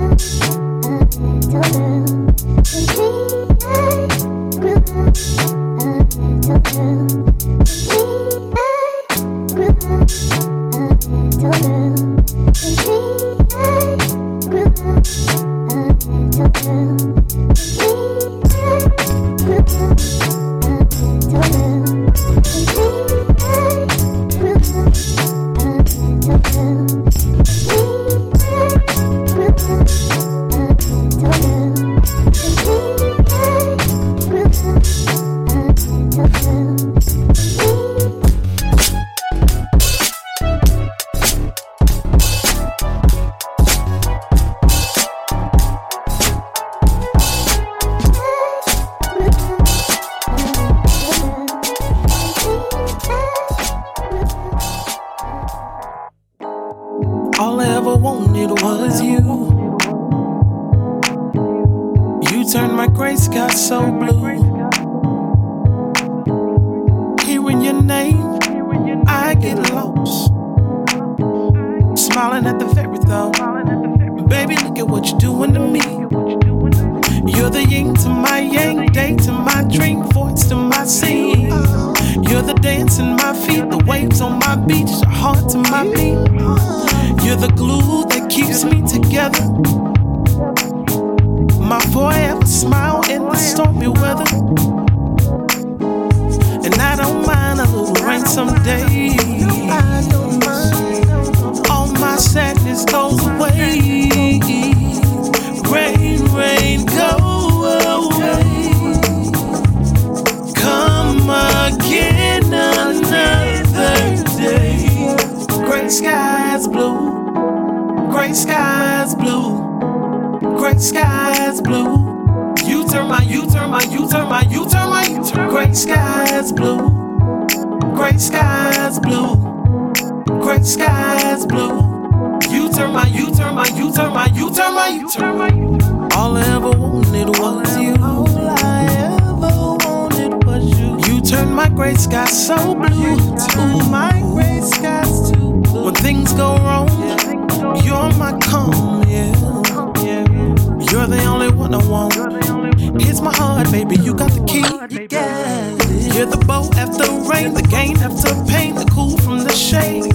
little girl. doing to me. You're the yin to my yang, day to my dream, voice to my scene. You're the dance in my feet, the waves on my beach, the heart to my beat. You're the glue that keeps me together. My forever smile in the stormy weather. And I don't mind a little rain someday. All my sadness goes skies blue. Great skies blue. You turn my, you turn my, you turn my, you turn my, you turn. my. Great skies blue. Great skies blue. Great skies blue. You turn my, you turn my, you turn my, you turn my, you turn my. All I ever wanted was you. All I ever wanted was you. You turned my gray skies so blue. Ooh, my gray skies too blue. When things go wrong. Yeah. You're my calm, yeah. You're the only one I want. Here's my heart, baby. You got the key. You got it. You're the boat after rain, the gain after pain, the cool from the shade.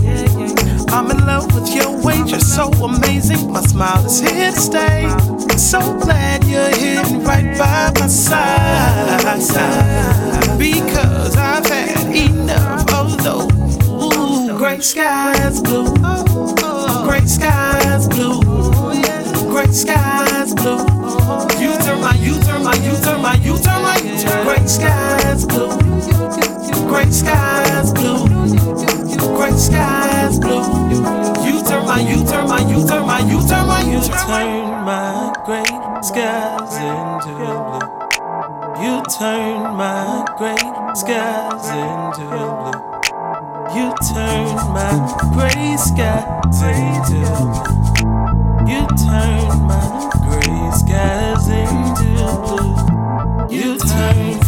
I'm in love with your weight, You're so amazing. My smile is here to stay. So glad you're hidden right by my side. Because I've had enough. of those Ooh, great skies blue. Oh, oh. Great skies blue. Great skies blue. You turn my, you turn my, you turn my, you turn my. Great skies blue. Great skies blue. Great skies blue. You turn my, you turn my, you turn my, you turn my, you turn my great skies into blue. You turn my great skies into blue. You turn my gray sky into. You turn my gray skies into blue. You turn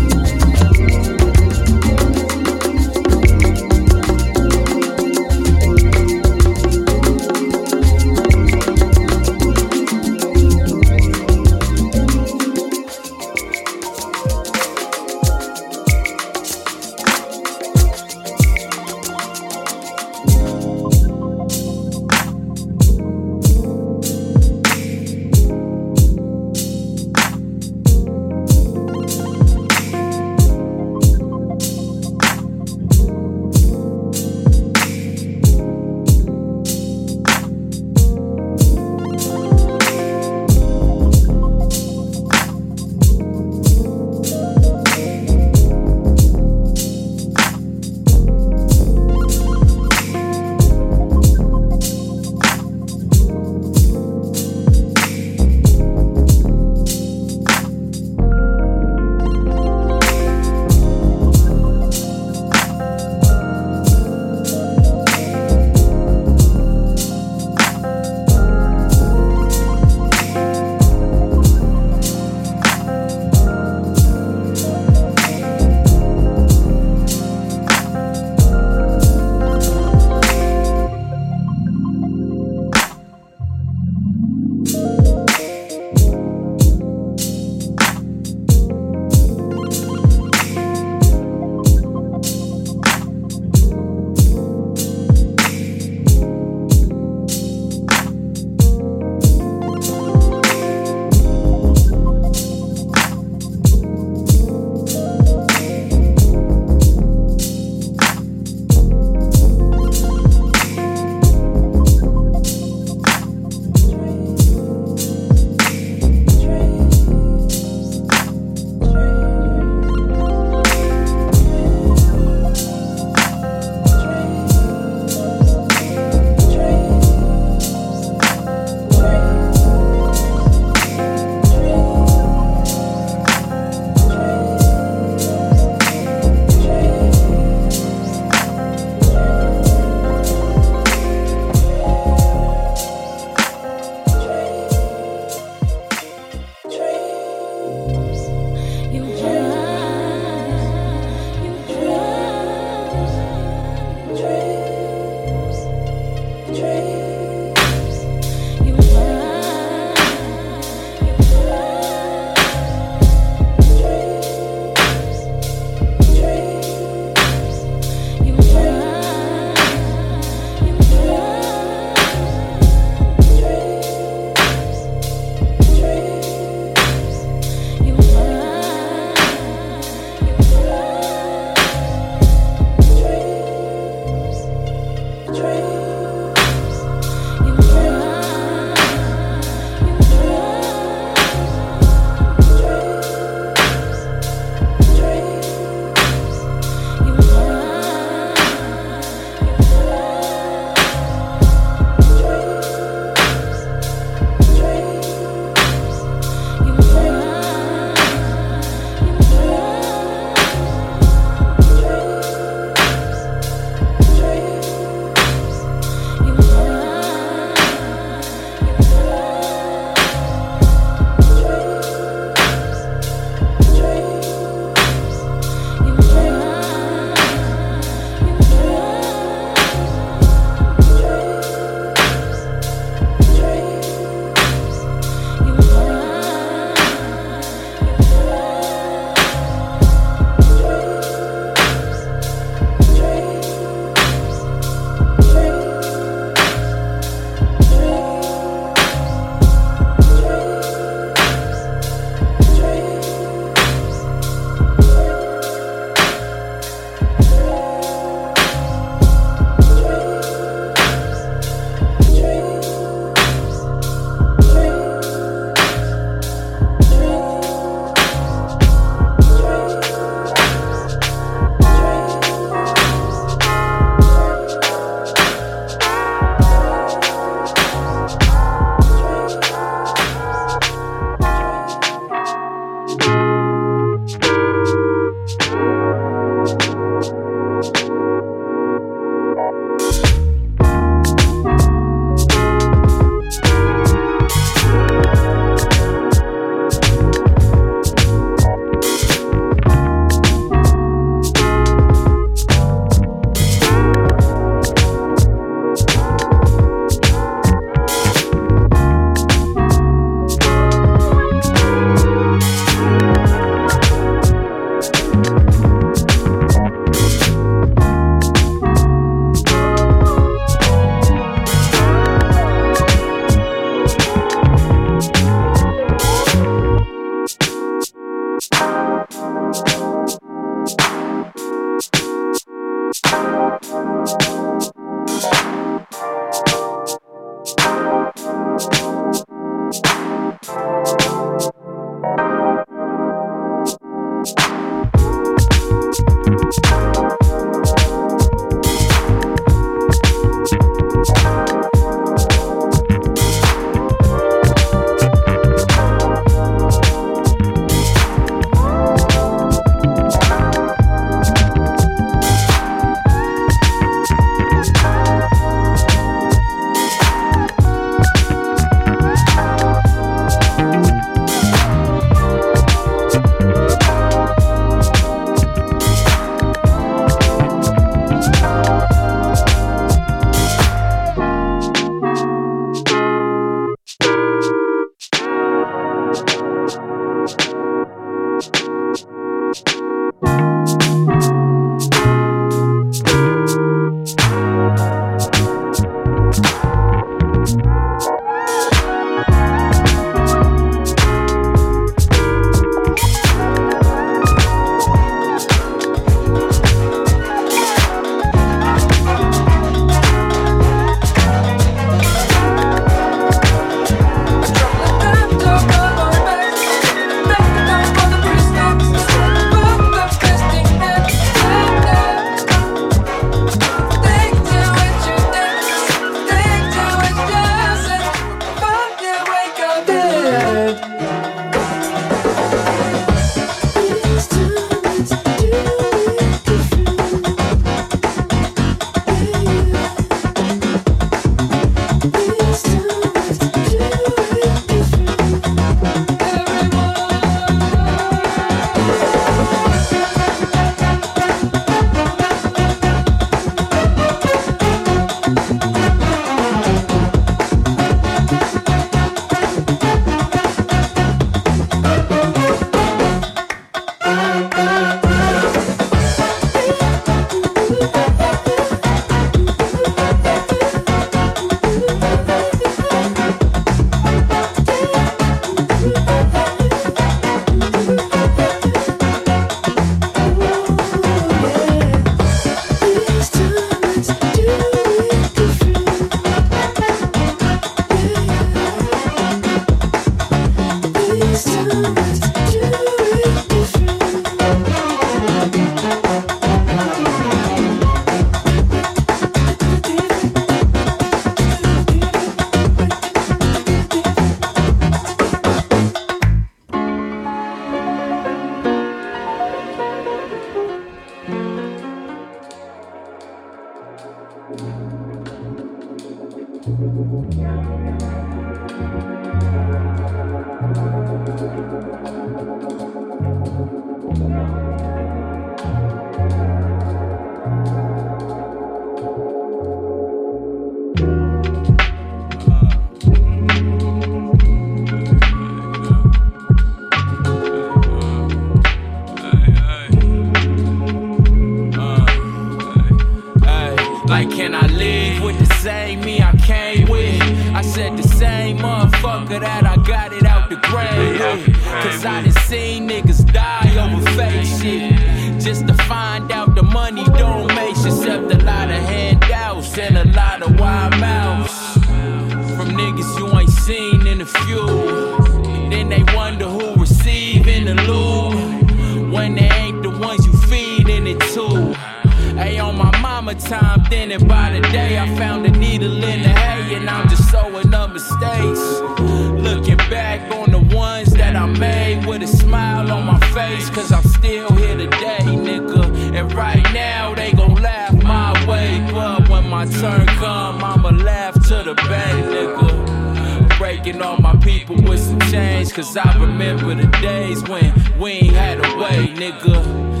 time, then and by the day, I found a needle in the hay, and I'm just sewing up mistakes. Looking back on the ones that I made with a smile on my face, cause I'm still here today, nigga. And right now, they gon' laugh my way, but when my turn come, I'ma laugh to the bank, nigga. Breaking all my people with some change, cause I remember the days when we ain't had a way, nigga.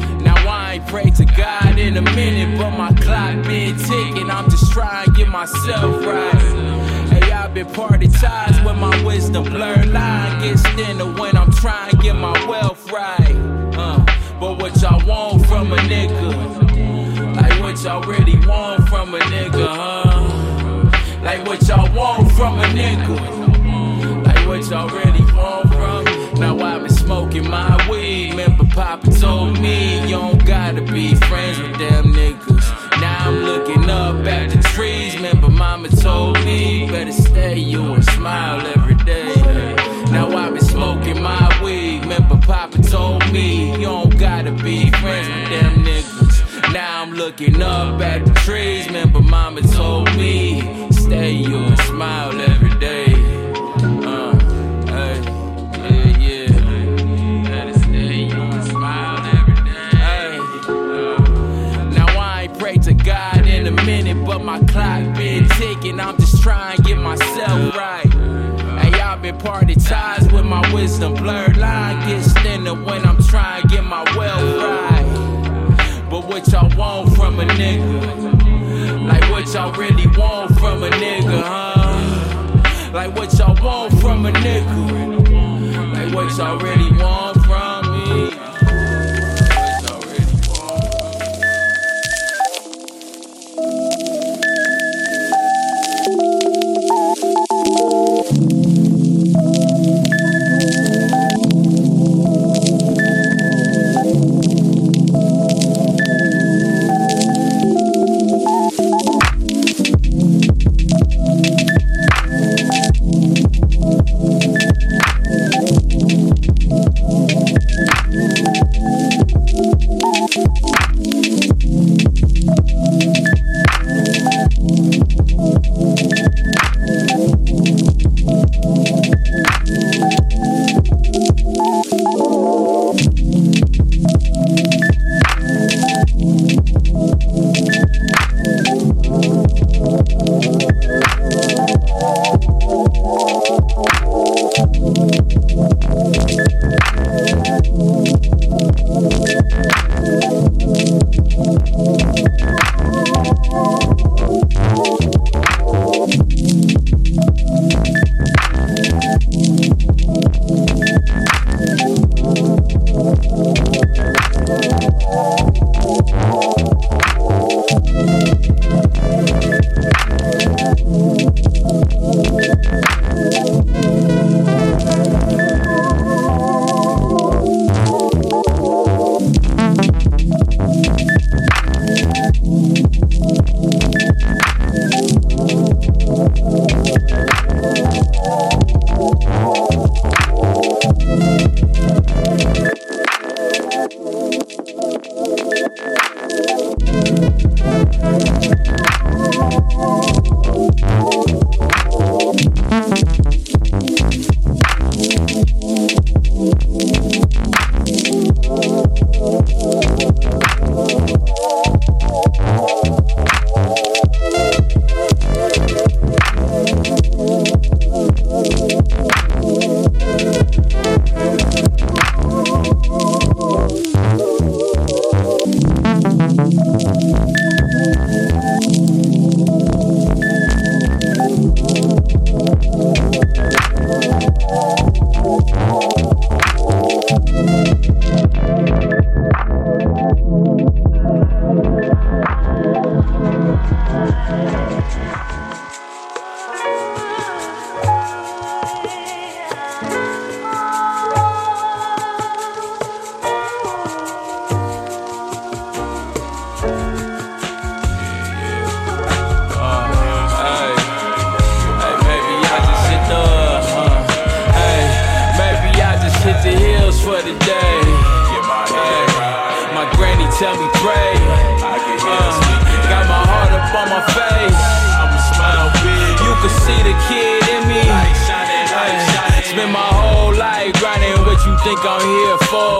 I pray to God in a minute, but my clock been ticking. I'm just trying to get myself right. Hey, I've been party ties when my wisdom blurred line gets thinner when I'm trying to get my wealth right. Uh, but what y'all want from a nigga? Like what y'all really want from a nigga, huh? Like what y'all want from a nigga? Like what y'all really want from? Now I've been smoking my Remember, Papa told me you don't gotta be friends with them niggas. Now I'm looking up at the trees. Remember, Mama told me better stay you and smile every day. Now I've been smoking my weed. Remember, Papa told me you don't gotta be friends with them niggas. Now I'm looking up at the trees. Remember, Mama told me stay you and smile a nigga? Like what y'all really want from a nigga, huh? Like what y'all want from a nigga? Like what y'all really want tell me pray. I can Uh, got my heart up on my face. i'm a smile You can see the kid in me. Hey, spend my whole life grinding what you think I'm here for.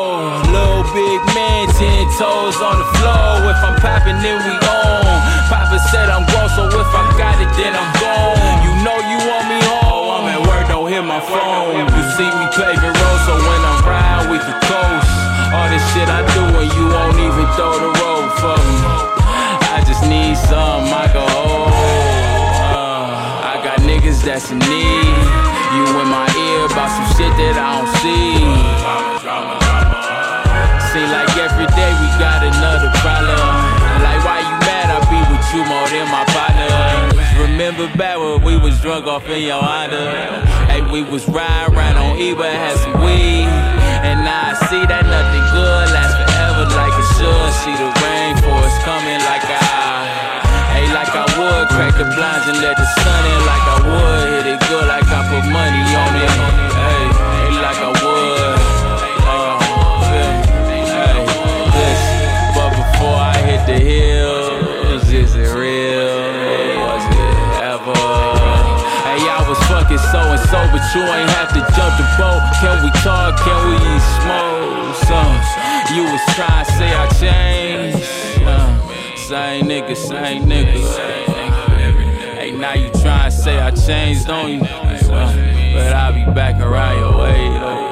Little big man, ten toes on the floor. If I'm popping, then we on. Papa said I'm grown, so if I got it, then I'm gone. You know you want me home. I'm at work, don't hit my phone. You see me paving roads, so when I'm riding, we can coast. All this shit I do, and you won't even throw the road for me. I just need some I. Uh, I got niggas that's in need. You in my ear about some shit that I don't see. Back when we was drunk off in your Honda? Hey, we was riding around on Eva, had some weed. And now I see that nothing good lasts forever like it should. See the rainforest coming like I. Hey, like I would crack the blinds and let the sun in like I would. Hit it good like I put money on it. Hey you ain't have to jump the boat. Can we talk? Can we smoke some? You was trying to say I changed. Uh, same nigga, same nigga. Hey, now you trying to say I changed, don't you? Uh, but I'll be back around your way, though.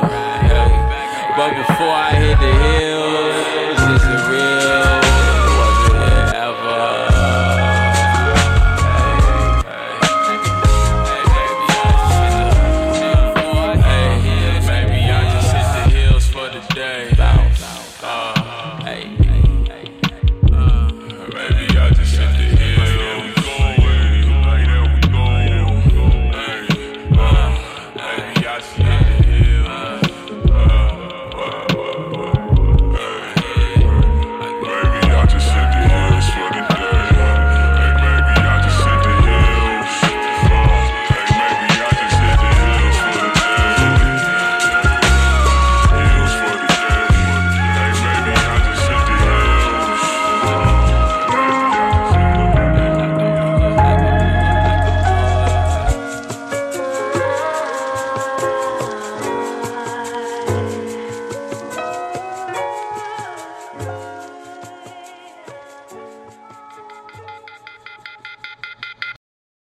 But before I hit the hills, is it real?